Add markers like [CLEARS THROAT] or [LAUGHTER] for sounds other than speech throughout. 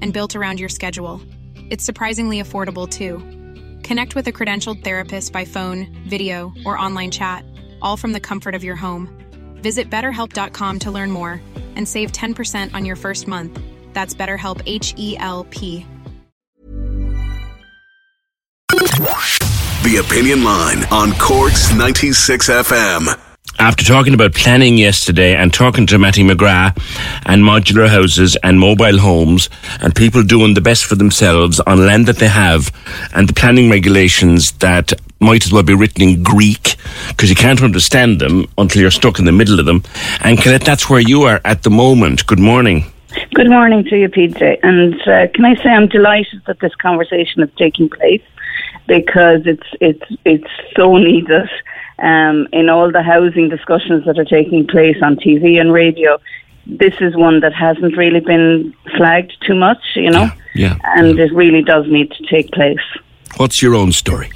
and built around your schedule. It's surprisingly affordable too. Connect with a credentialed therapist by phone, video, or online chat, all from the comfort of your home. Visit betterhelp.com to learn more and save 10% on your first month. That's BetterHelp H E L P. The Opinion Line on Cork's 96 FM. After talking about planning yesterday and talking to Mattie McGrath and modular houses and mobile homes and people doing the best for themselves on land that they have and the planning regulations that might as well be written in Greek because you can't understand them until you're stuck in the middle of them. And Colette, that's where you are at the moment. Good morning. Good morning to you, PJ. And uh, can I say I'm delighted that this conversation is taking place because it's it's it's so needed um, in all the housing discussions that are taking place on TV and radio. This is one that hasn't really been flagged too much, you know, Yeah. yeah. and it really does need to take place. What's your own story?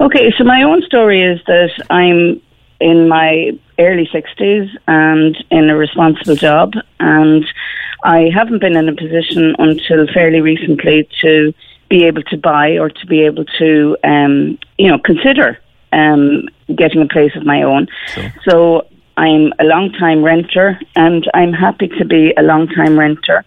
Okay, so my own story is that I'm in my early 60s and in a responsible job, and I haven't been in a position until fairly recently to be able to buy or to be able to, um, you know, consider um, getting a place of my own. So I'm a long time renter, and I'm happy to be a long time renter.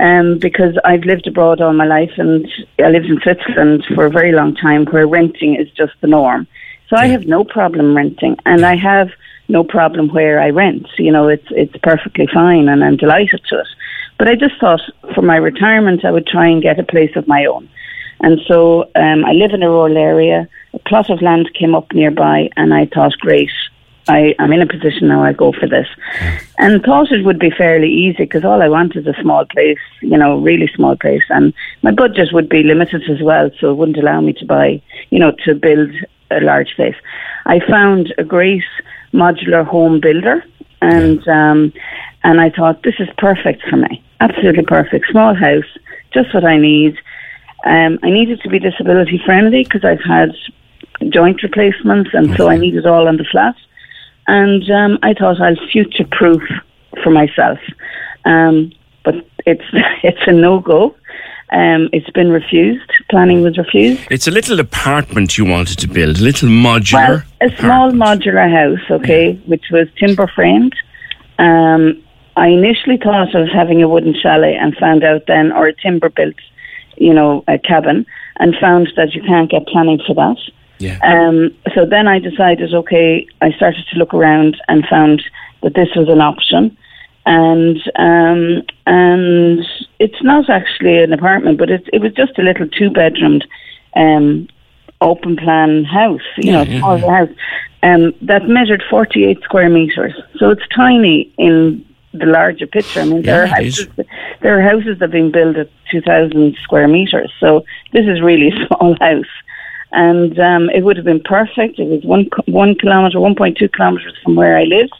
Um, because I've lived abroad all my life and I lived in Switzerland for a very long time where renting is just the norm. So I have no problem renting and I have no problem where I rent. You know, it's it's perfectly fine and I'm delighted to it. But I just thought for my retirement I would try and get a place of my own. And so um, I live in a rural area. A plot of land came up nearby, and I thought, great, I, I'm in a position now. I go for this, and thought it would be fairly easy because all I want is a small place, you know, really small place, and my budget would be limited as well, so it wouldn't allow me to buy, you know, to build a large place. I found a great modular home builder, and um, and I thought this is perfect for me, absolutely perfect. Small house, just what I need. Um, I needed to be disability friendly because I've had joint replacements, and so I need it all on the flat. And um, I thought I'll future proof for myself, um, but it's [LAUGHS] it's a no go. Um, it's been refused. Planning was refused. It's a little apartment you wanted to build, a little modular. Well, a small apartment. modular house, okay, which was timber framed. Um, I initially thought of having a wooden chalet and found out then, or a timber built, you know, a cabin, and found that you can't get planning for that. Yeah. Um, so then I decided, okay, I started to look around and found that this was an option. And um, and it's not actually an apartment, but it, it was just a little two bedroomed um, open plan house, you know, yeah, small house, um, that measured 48 square meters. So it's tiny in the larger picture. I mean, there, are houses, there are houses that have been built at 2,000 square meters. So this is really [LAUGHS] a small house. And um, it would have been perfect. It was one one kilometre, 1.2 kilometres from where I live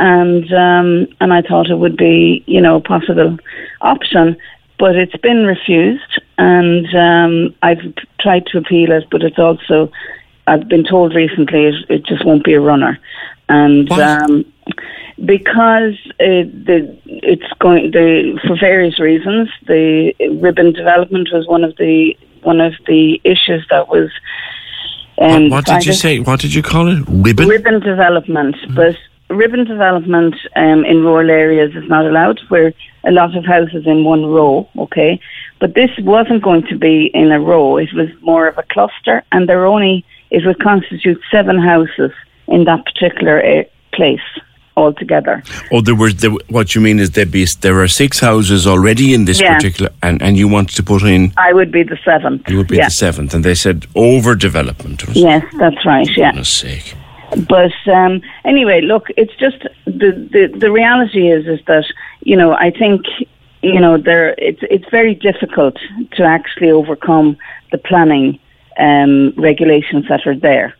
and um, and I thought it would be you know a possible option, but it's been refused, and um, I've tried to appeal it, but it's also I've been told recently it, it just won't be a runner, and um, because it, the it's going the for various reasons the ribbon development was one of the one of the issues that was. Um, what, what did you say? What did you call it? Ribbon? ribbon development, but ribbon development um, in rural areas is not allowed. Where a lot of houses in one row, okay, but this wasn't going to be in a row. It was more of a cluster, and there only it would constitute seven houses in that particular uh, place altogether. Oh, there were. There, what you mean is there be there are six houses already in this Yeah. particular, and and you wanted to put in. I would be the seventh. You would be yeah. the seventh, and they said overdevelopment. Yes, that's right. Yeah. goodness sake. But um, anyway, look, it's just the, the the reality is is that you know I think you know, there it's it's very difficult to actually overcome the planning um, regulations that are there.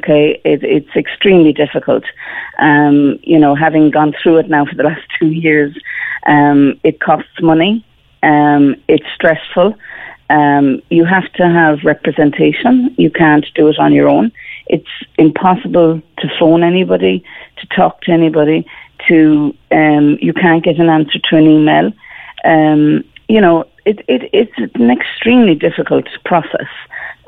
Okay, it, it's extremely difficult. Um, you know, having gone through it now for the [LAUGHS] last two years, um, it costs money. Um, it's stressful. Um, you have to have representation. You can't do it on your own. It's impossible to phone anybody, to talk to anybody. To um, you can't get an answer to an email. Um, you know, it, it, it's an extremely difficult process,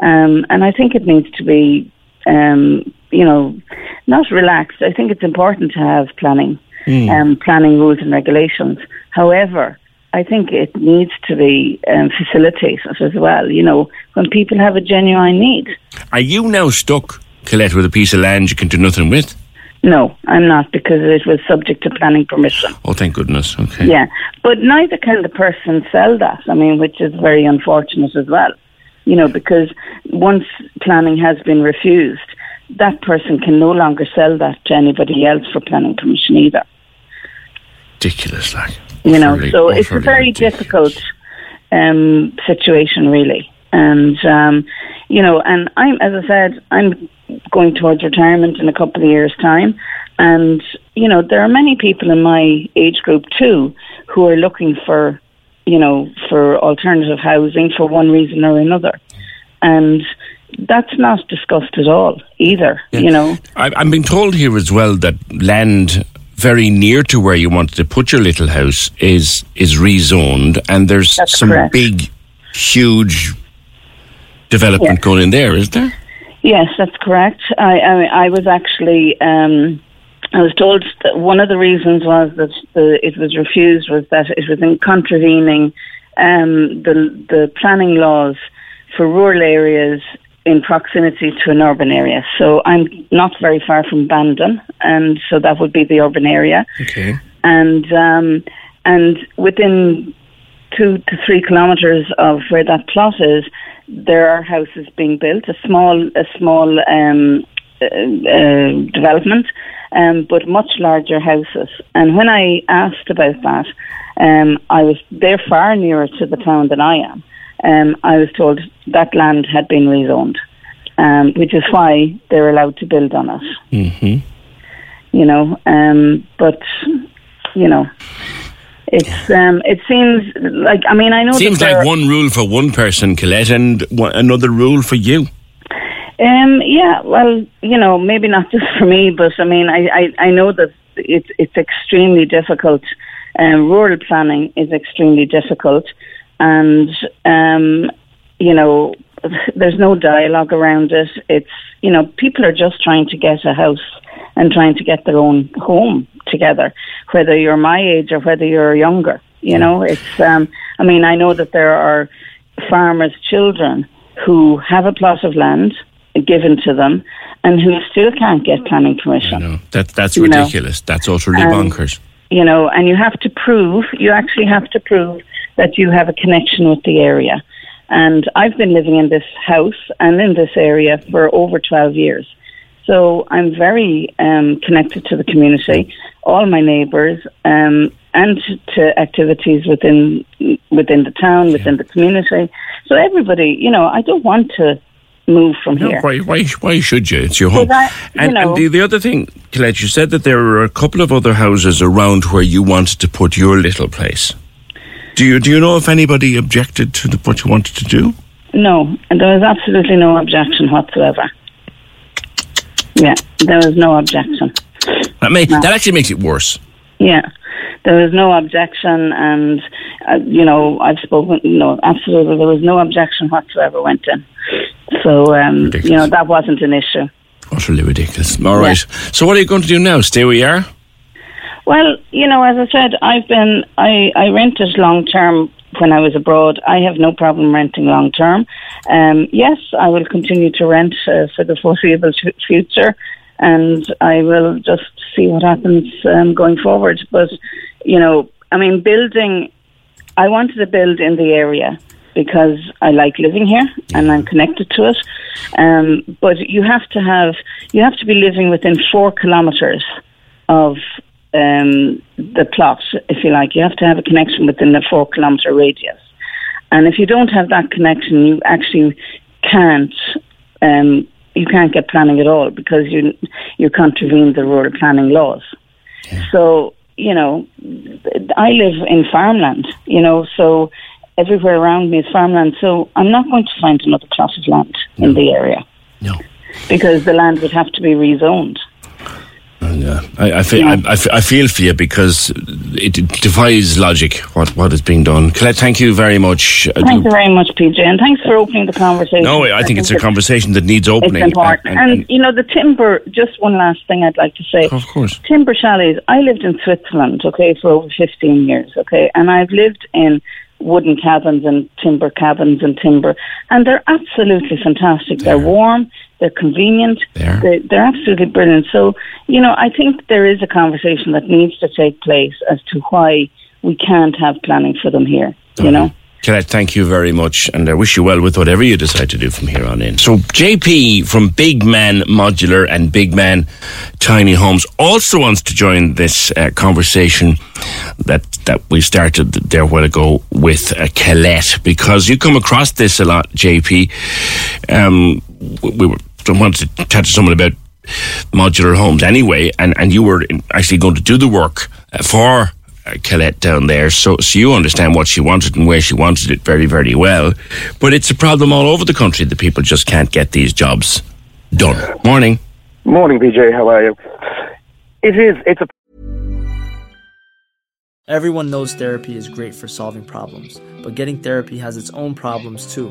um, and I think it needs to be, um, you know, not relaxed. I think it's important to have planning, Hmm. um, planning rules and regulations. However, I think it needs to be um, facilitated as well. You know, when people have a genuine need. Are you now stuck, Colette, with a piece of land you can do nothing with? No, I'm not because it was subject to planning permission. Oh, thank goodness. Okay. Yeah, but neither can the person sell that. I mean, which is very unfortunate as well. You know, because once planning has been refused, that person can no longer sell that to anybody else for planning permission either. Ridiculous, like. You know, so it's a very ridiculous. difficult um, situation, really. And um, you know, and I'm, as I said, I'm going towards retirement in a couple of years' time, and you know, there are many people in my age group too who are looking for, you know, for alternative housing for one reason or another, and that's not discussed at all either. You know, I, I'm being told here as well that land very near to where you wanted to put your little house is is rezoned, and there's That's some correct. big, huge development Yeah. going in there, is there? Yes, that's correct. I I, I was actually um, I was told that one of the reasons was that the, it was refused was that it was in contravening um, the the planning laws for rural areas in proximity to an urban area. So I'm not very far from Bandon, and so that would be the urban area Okay. and um, and within two to three kilometres of where that plot is, there are houses being built. A small, a small um, uh, uh, development, um, but much larger houses. And when I asked about that, um, I was they're far nearer to the town than I am. Um, I was told that land had been rezoned, um, which is why they're allowed to build on it hmm you know. Um, but you know, it's um, it seems like I mean I know Seems like one rule for one person, Colette, and one, another rule for you. Um, yeah, well, you know, maybe not [LAUGHS] just for me, but I mean, I, I, I know that it's it's extremely difficult. Um, rural planning is extremely difficult, and um, you know, [LAUGHS] there's no dialogue around it. It's you know, people are just trying to get a house and trying to get their own home together, whether you're my age or whether you're younger. You know, it's. Um, I mean, I know that there are farmers' children who have a plot of land given to them and who still can't get planning permission. No, that that's You know. ridiculous. That's utterly Um, bonkers. You know, and you have to prove, you actually have to prove that you have a connection with the area. And I've been living in this house and in this area for over 12 years. So I'm very um, connected to the community, all my neighbours, um, and to activities within within the town, within the community. So everybody, you know, I don't want to move from No, here. why, why, why should you? It's your home. I- you and, and the, the other thing, Colette, you said that there were a couple of other houses around where you wanted to put your little place. Do you do you know if anybody objected to the, what you wanted to do? No, and there was absolutely no objection whatsoever. Yeah, there was no objection. That may, No. that actually makes it worse. Yeah, there was no objection, and uh, you know I've spoken. No, absolutely, there was no objection whatsoever went in. So um, you know that wasn't an issue. Utterly ridiculous. All right. So what are you going to do now? Stay where you are? Well, you know, as I said, I've been I I rented long term when I was abroad. I have no problem renting long term. Um, yes, I will continue to rent uh, for the foreseeable future, and I will just see what happens um, going forward. But you know, I mean, building. I wanted to build in the area because I like living here and I'm connected to it. Um, but you have to have you have to be living within four kilometres of um, the plot, if you like. You have to have a connection within the four kilometre radius. And if you don't have that connection, you actually can't um, you can't get planning at all because you you contravene the rural planning laws. Yeah. So you know, I live in farmland. You know, so everywhere around me is farmland. So I'm not going to find another plot of land no. in the area. No, because the land would have to be rezoned. Uh, yeah, I, I, feel, yeah. I, I, feel for you because it defies logic what, what is being done. Colette, thank you very much. Uh, thank you very much, PJ, and thanks for opening the conversation. No, I, I think, it's a conversation that needs opening. It's important. And, and, and, you know, the timber, just one last thing I'd like to say. Of course. Timber chalets, I lived in Switzerland, okay, for over 15 years, okay, and I've lived in wooden cabins and timber cabins and timber, and they're absolutely fantastic. They're, they're warm, they're convenient, they're. They're, they're absolutely brilliant. So, you know, I think there is a conversation that needs to take place as to why we can't have planning for them here. You know. Colette, thank you very much, and I wish you well with whatever you decide to do from here on in. So, JP from Big Man Modular and Big Man Tiny Homes also wants to join this uh, conversation that that we started there a while ago with uh, Colette, because you come across this a lot, JP. Um, we were wanted to chat to someone about modular homes anyway, and, and you were actually going to do the work uh, for Uh, Colette down there, so so you understand what she wanted and where she wanted it very very well. But it's a problem all over the country that people just can't get these jobs done. Morning. Morning, PJ. How are you? It is. It's a. Everyone knows therapy is great for solving problems, but getting therapy has its own problems too,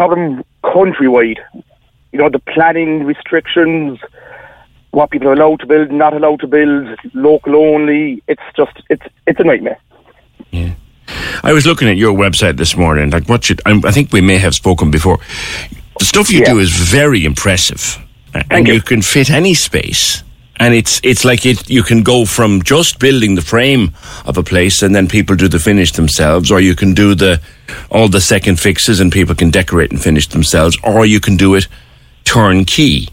Problem countrywide. You know, the planning restrictions, what people are allowed to build, not allowed to build, local only. It's just, it's it's a nightmare. Yeah. I was looking at your website this morning. Like what should I think we may have spoken before. The stuff you yeah. do is very impressive, and you. you can fit any space and it's it's like it you can go from just building the frame of a place and then people do the finish themselves or you can do the all the second fixes and people can decorate and finish themselves or you can do it turnkey.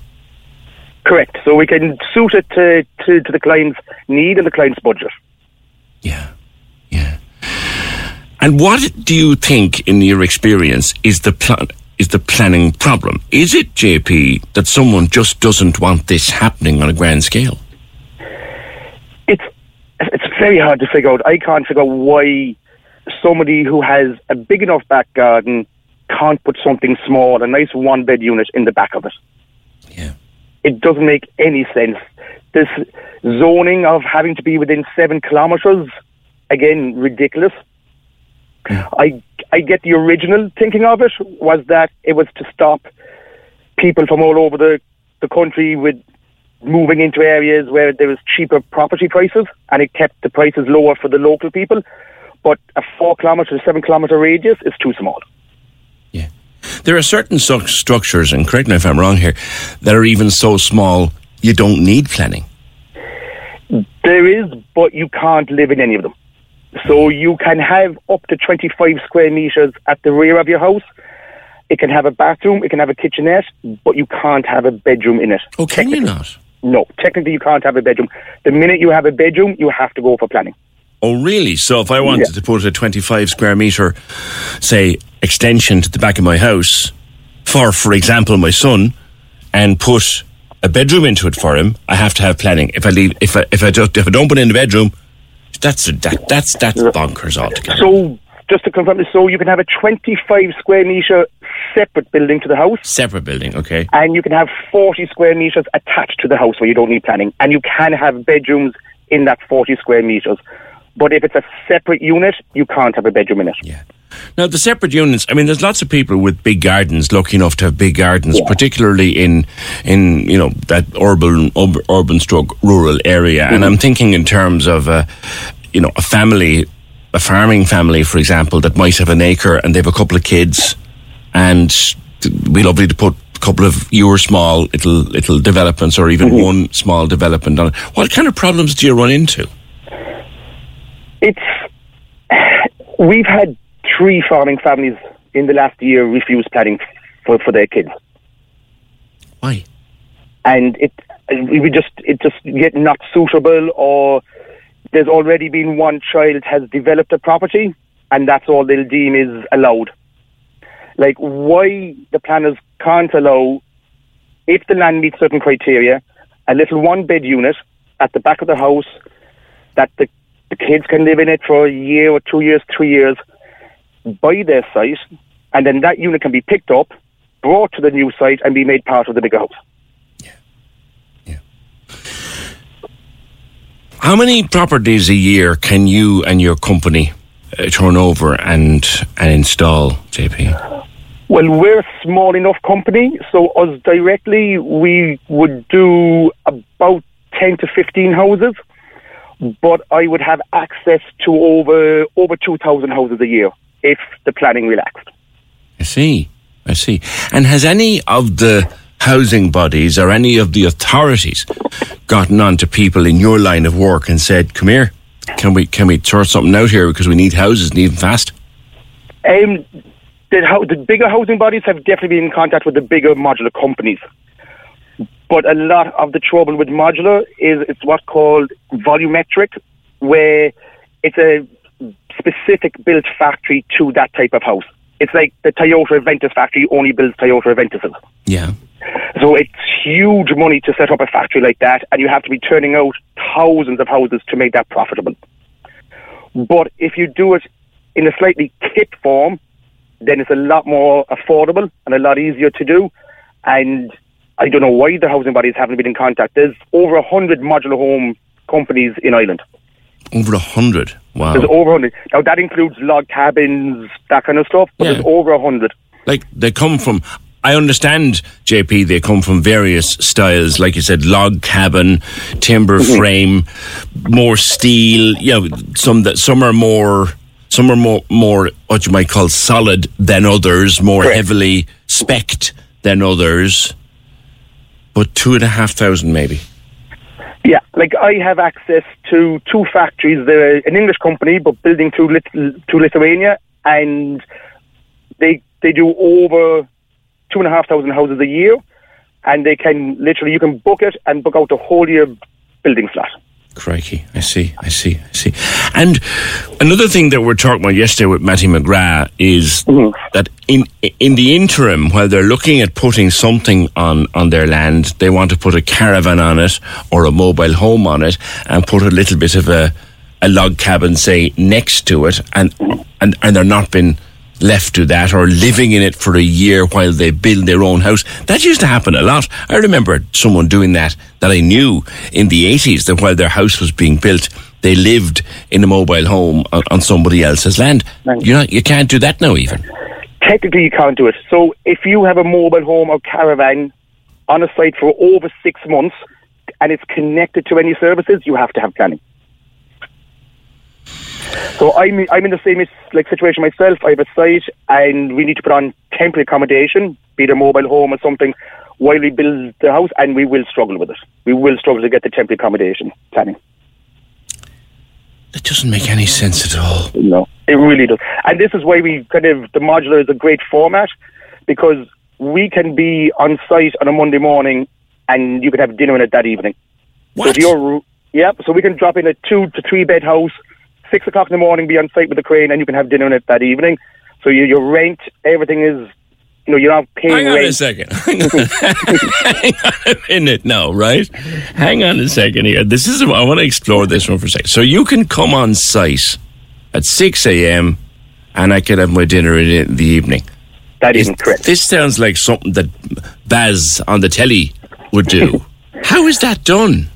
Correct. So we can suit it to, to, to the client's need and the client's budget. Yeah. Yeah. And what do you think in your experience is the plan is the planning problem? Is it, JP, that someone just doesn't want this happening on a grand scale? It's it's very hard to figure out. I can't figure out why somebody who has a big enough back garden can't put something small, a nice one bed unit in the back of it. Yeah. It doesn't make any sense. This zoning of having to be within seven kilometres, again, ridiculous. I I get the original thinking of it was that it was to stop people from all over the the country with moving into areas where there was cheaper property prices, and it kept the prices lower for the local people. But a four kilometre, seven kilometre radius is too small. Yeah, there are certain structures, and correct me if I'm wrong here, that are even so small you don't need planning. There is, but you can't live in any of them. So you can have up to 25 square meters at the rear of your house. It can have a bathroom, it can have a kitchenette, but you can't have a bedroom in it. Oh, can you not? No, technically you can't have a bedroom. The minute you have a bedroom, you have to go for planning. Oh, really? So if I wanted Yeah. to put a 25 square metre, say, extension to the back of my house for, for example, my son, and put a bedroom into it for him, I have to have planning. If I leave, if I, if I just, if I don't put in the bedroom, that's, that, that's, that's bonkers altogether. So, just to confirm this, so you can have a 25 square meter separate building to the house, Separate building, okay. and you can have 40 square meters attached to the house where you don't need planning, and you can have bedrooms in that 40 square meters. But if it's a separate unit, you can't have a bedroom in it. Yeah. Now, the separate units, I mean, there's lots of people with big gardens, lucky enough to have big gardens, particularly in, in you know, that urban, urban stroke rural area. And I'm thinking in terms of, uh, you know, a family, a farming family, for example, that might have an acre and they have a couple of kids and it'd be lovely to put a couple of your small little, little developments or even one small development on it. What kind of problems do you run into? It's we've had three farming families in the last year refuse planning for, for their kids. Why? And it we just it just get not suitable or there's already been one child has developed a property and that's all they'll deem is allowed. Like why the planners can't allow if the land meets certain criteria, a little one bed unit at the back of the house that the, the kids can live in it for a year or two years, three years, by their site, and then that unit can be picked up, brought to the new site, and be made part of the bigger house. Yeah. Yeah. How many properties a year can you and your company uh, turn over and and install, JP? Well, we're a small enough company, so us directly, we would do about 10 to 15 houses, but I would have access to over over 2,000 houses a year if the planning relaxed. I see, I see. And has any of the housing bodies or any of the authorities gotten on to people in your line of work and said, "Come here, can we can we sort something out here because we need houses, need them fast"? Um, the, the bigger housing bodies have definitely been in contact with the bigger modular companies. But a lot of the trouble with modular is it's what's called volumetric, where it's a specific built factory to that type of house. It's like the Toyota Avensis factory only builds Toyota Avensises. Yeah. So it's huge money to set up a factory like that, and you have to be turning out thousands of houses to make that profitable. But if you do it in a slightly kit form, then it's a lot more affordable and a lot easier to do. And I don't know why the housing bodies haven't been in contact. There's over a hundred modular home companies in Ireland. Over a hundred. Wow. There's over a hundred. Now that includes log cabins, that kind of stuff, but Yeah. there's over a hundred. like they come from I understand, JP, they come from various styles, like you said, log cabin, timber Mm-hmm. frame, more steel, you know, some that some are more some are more more what you might call solid than others, more Correct. heavily specced than others. But two and a half thousand maybe. Yeah, like I have access to two factories. They're an English company, but building to, Lit- to Lithuania, and they they do over two and a half thousand houses a year, and they can literally you can book it and book out the whole year building slot. Crikey, I see, I see, I see. And another thing that we're talking about yesterday with Mattie McGrath is mm-hmm. that in in the interim, while they're looking at putting something on, on their land, they want to put a caravan on it or a mobile home on it and put a little bit of a, a log cabin, say, next to it, and and, and they're not been left to that or living in it for a year while they build their own house. That used to happen a lot. I remember someone doing that that I knew in the 80s that while their house was being built, they lived in a mobile home on, on somebody else's land. You know, you can't do that now even. Technically, you can't do it. So if you have a mobile home or caravan on a site for over six months and it's connected to any services, you have to have planning. So I'm I'm in the same like situation myself. I have a site and we need to put on temporary accommodation, be it a mobile home or something, while we build the house, and we will struggle with it. We will struggle to get the temporary accommodation planning. It doesn't make any sense at all. No, it really does. And this is why we kind of the modular is a great format because we can be on site on a Monday morning and you can have dinner in it that evening. What? So if you're, yeah, so we can drop in a two to three bed house, six o'clock in the morning, be on site with the crane, and you can have dinner in it that evening. So you, your rent, everything is, you know, you're not paying Hang on rent. a second. Hang [LAUGHS] on. Hang on a minute now, right? Hang on a second here. This is I want to explore this one for a second. So you can come on site at six a.m. and I can have my dinner in the evening. That isn't correct. This sounds like something that Baz on the telly would do. [LAUGHS] How is that done?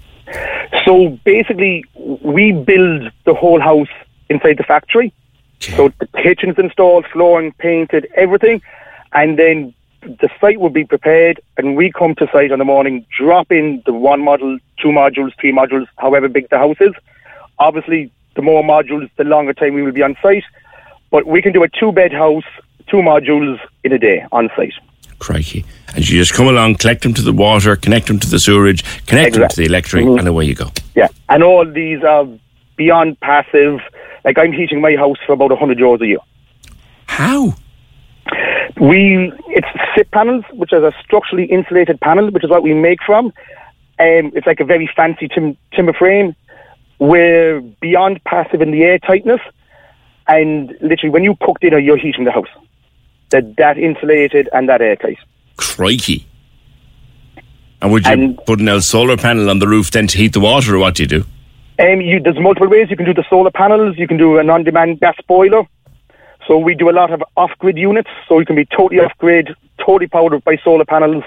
So basically, we build the whole house inside the factory. So the kitchen's installed, flooring painted, everything, and then the site will be prepared, and we come to site on the morning, drop in the one model, two modules, three modules, however big the house is. Obviously, the more modules, the longer time we will be on site. But we can do a two-bed house, two modules in a day on site. Crikey. And you just come along, collect them to the water, connect them to the sewerage, connect them to the electric, and away you go. Yeah, and all these are beyond passive. Like I'm heating my house for about 100 euros a year. How? We it's SIP panels, which is a structurally insulated panel, which is what we make from. Um, it's like a very fancy tim- timber frame. We're beyond passive in the air tightness, and literally when you cook dinner, you're heating the house. They're that insulated and that airtight. Crikey. And would you put an L solar panel on the roof then to heat the water, or what do you do? Um, you, there's multiple ways you can do the solar panels. You can do an on-demand gas boiler. So we do a lot of off-grid units. So you can be totally off-grid, totally powered by solar panels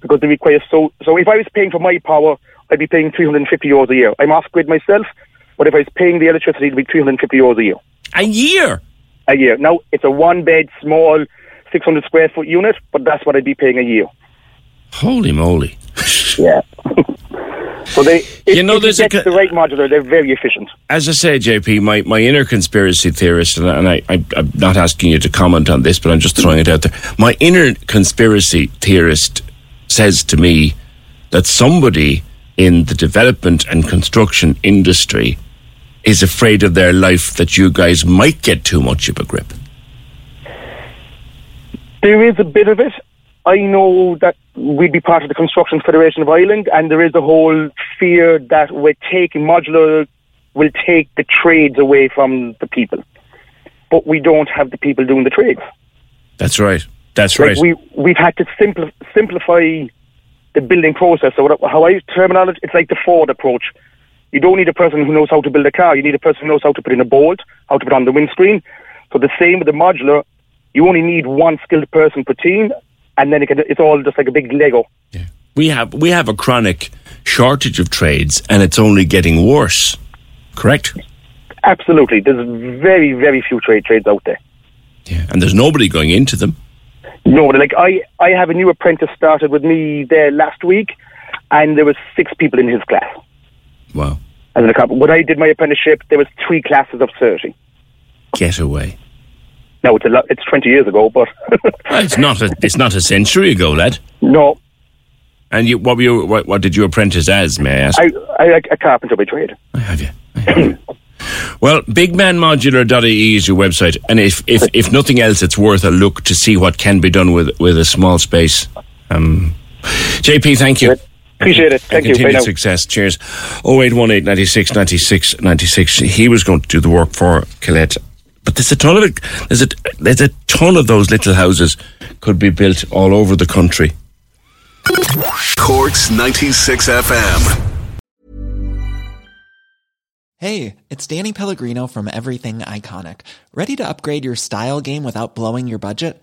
because they require so. So if I was paying for my power, I'd be paying 350 euros a year. I'm off-grid myself, but if I was paying the electricity, it'd be 350 euros a year. A year. A year. Now it's a one-bed, small, 600 square foot unit, but that's what I'd be paying a year. Holy moly. [LAUGHS] Yeah. so they, if, You know, there's you a the right modular, they're very efficient. As I say, JP, my, my inner conspiracy theorist, and, I, and I, I, I'm not asking you to comment on this, but I'm just throwing it out there. My inner conspiracy theorist says to me that somebody in the development and construction industry is afraid of their life that you guys might get too much of a grip. There is a bit of it. I know that we'd be part of the Construction Federation of Ireland, and there is a whole fear that we're taking modular will take the trades away from the people. But we don't have the people doing the trades. That's right. That's Like right. we we've had to simpli- simplify the building process. So what, how I terminology, it's like the Ford approach. You don't need a person who knows how to build a car. You need a person who knows how to put in a bolt, how to put on the windscreen. So the same with the modular. You only need one skilled person per team, and then it can, it's all just like a big Lego. Yeah. we have we have a chronic shortage of trades, and it's only getting worse. Correct? Absolutely. There's very, very few trade trades out there. Yeah, And there's nobody going into them. No, like I, I have a new apprentice started with me there last week, and there was six people in his class. Wow. As a couple. When I did my apprenticeship, there was three classes of 30. Get away. Now it's a lot, it's 20 years ago, but [LAUGHS] Well, it's not a it's not a century ago, lad. no, And you, what were you? What, what did you apprentice as? May I ask? I, I a carpenter by trade. I have you? [CLEARS THROAT] Well, bigmanmodular.ie is your website, and if, if if nothing else, it's worth a look to see what can be done with with a small space. Um, JP, thank you. Appreciate it. Thank and you. Bye continued now. success. Cheers. 0818 96 96 96. He was going to do the work for Colette. But there's a ton of it. There's a there's a ton of those little houses could be built all over the country. Cork's 96 FM. Hey, it's Danny Pellegrino from Everything Iconic. Ready to upgrade your style game without blowing your budget?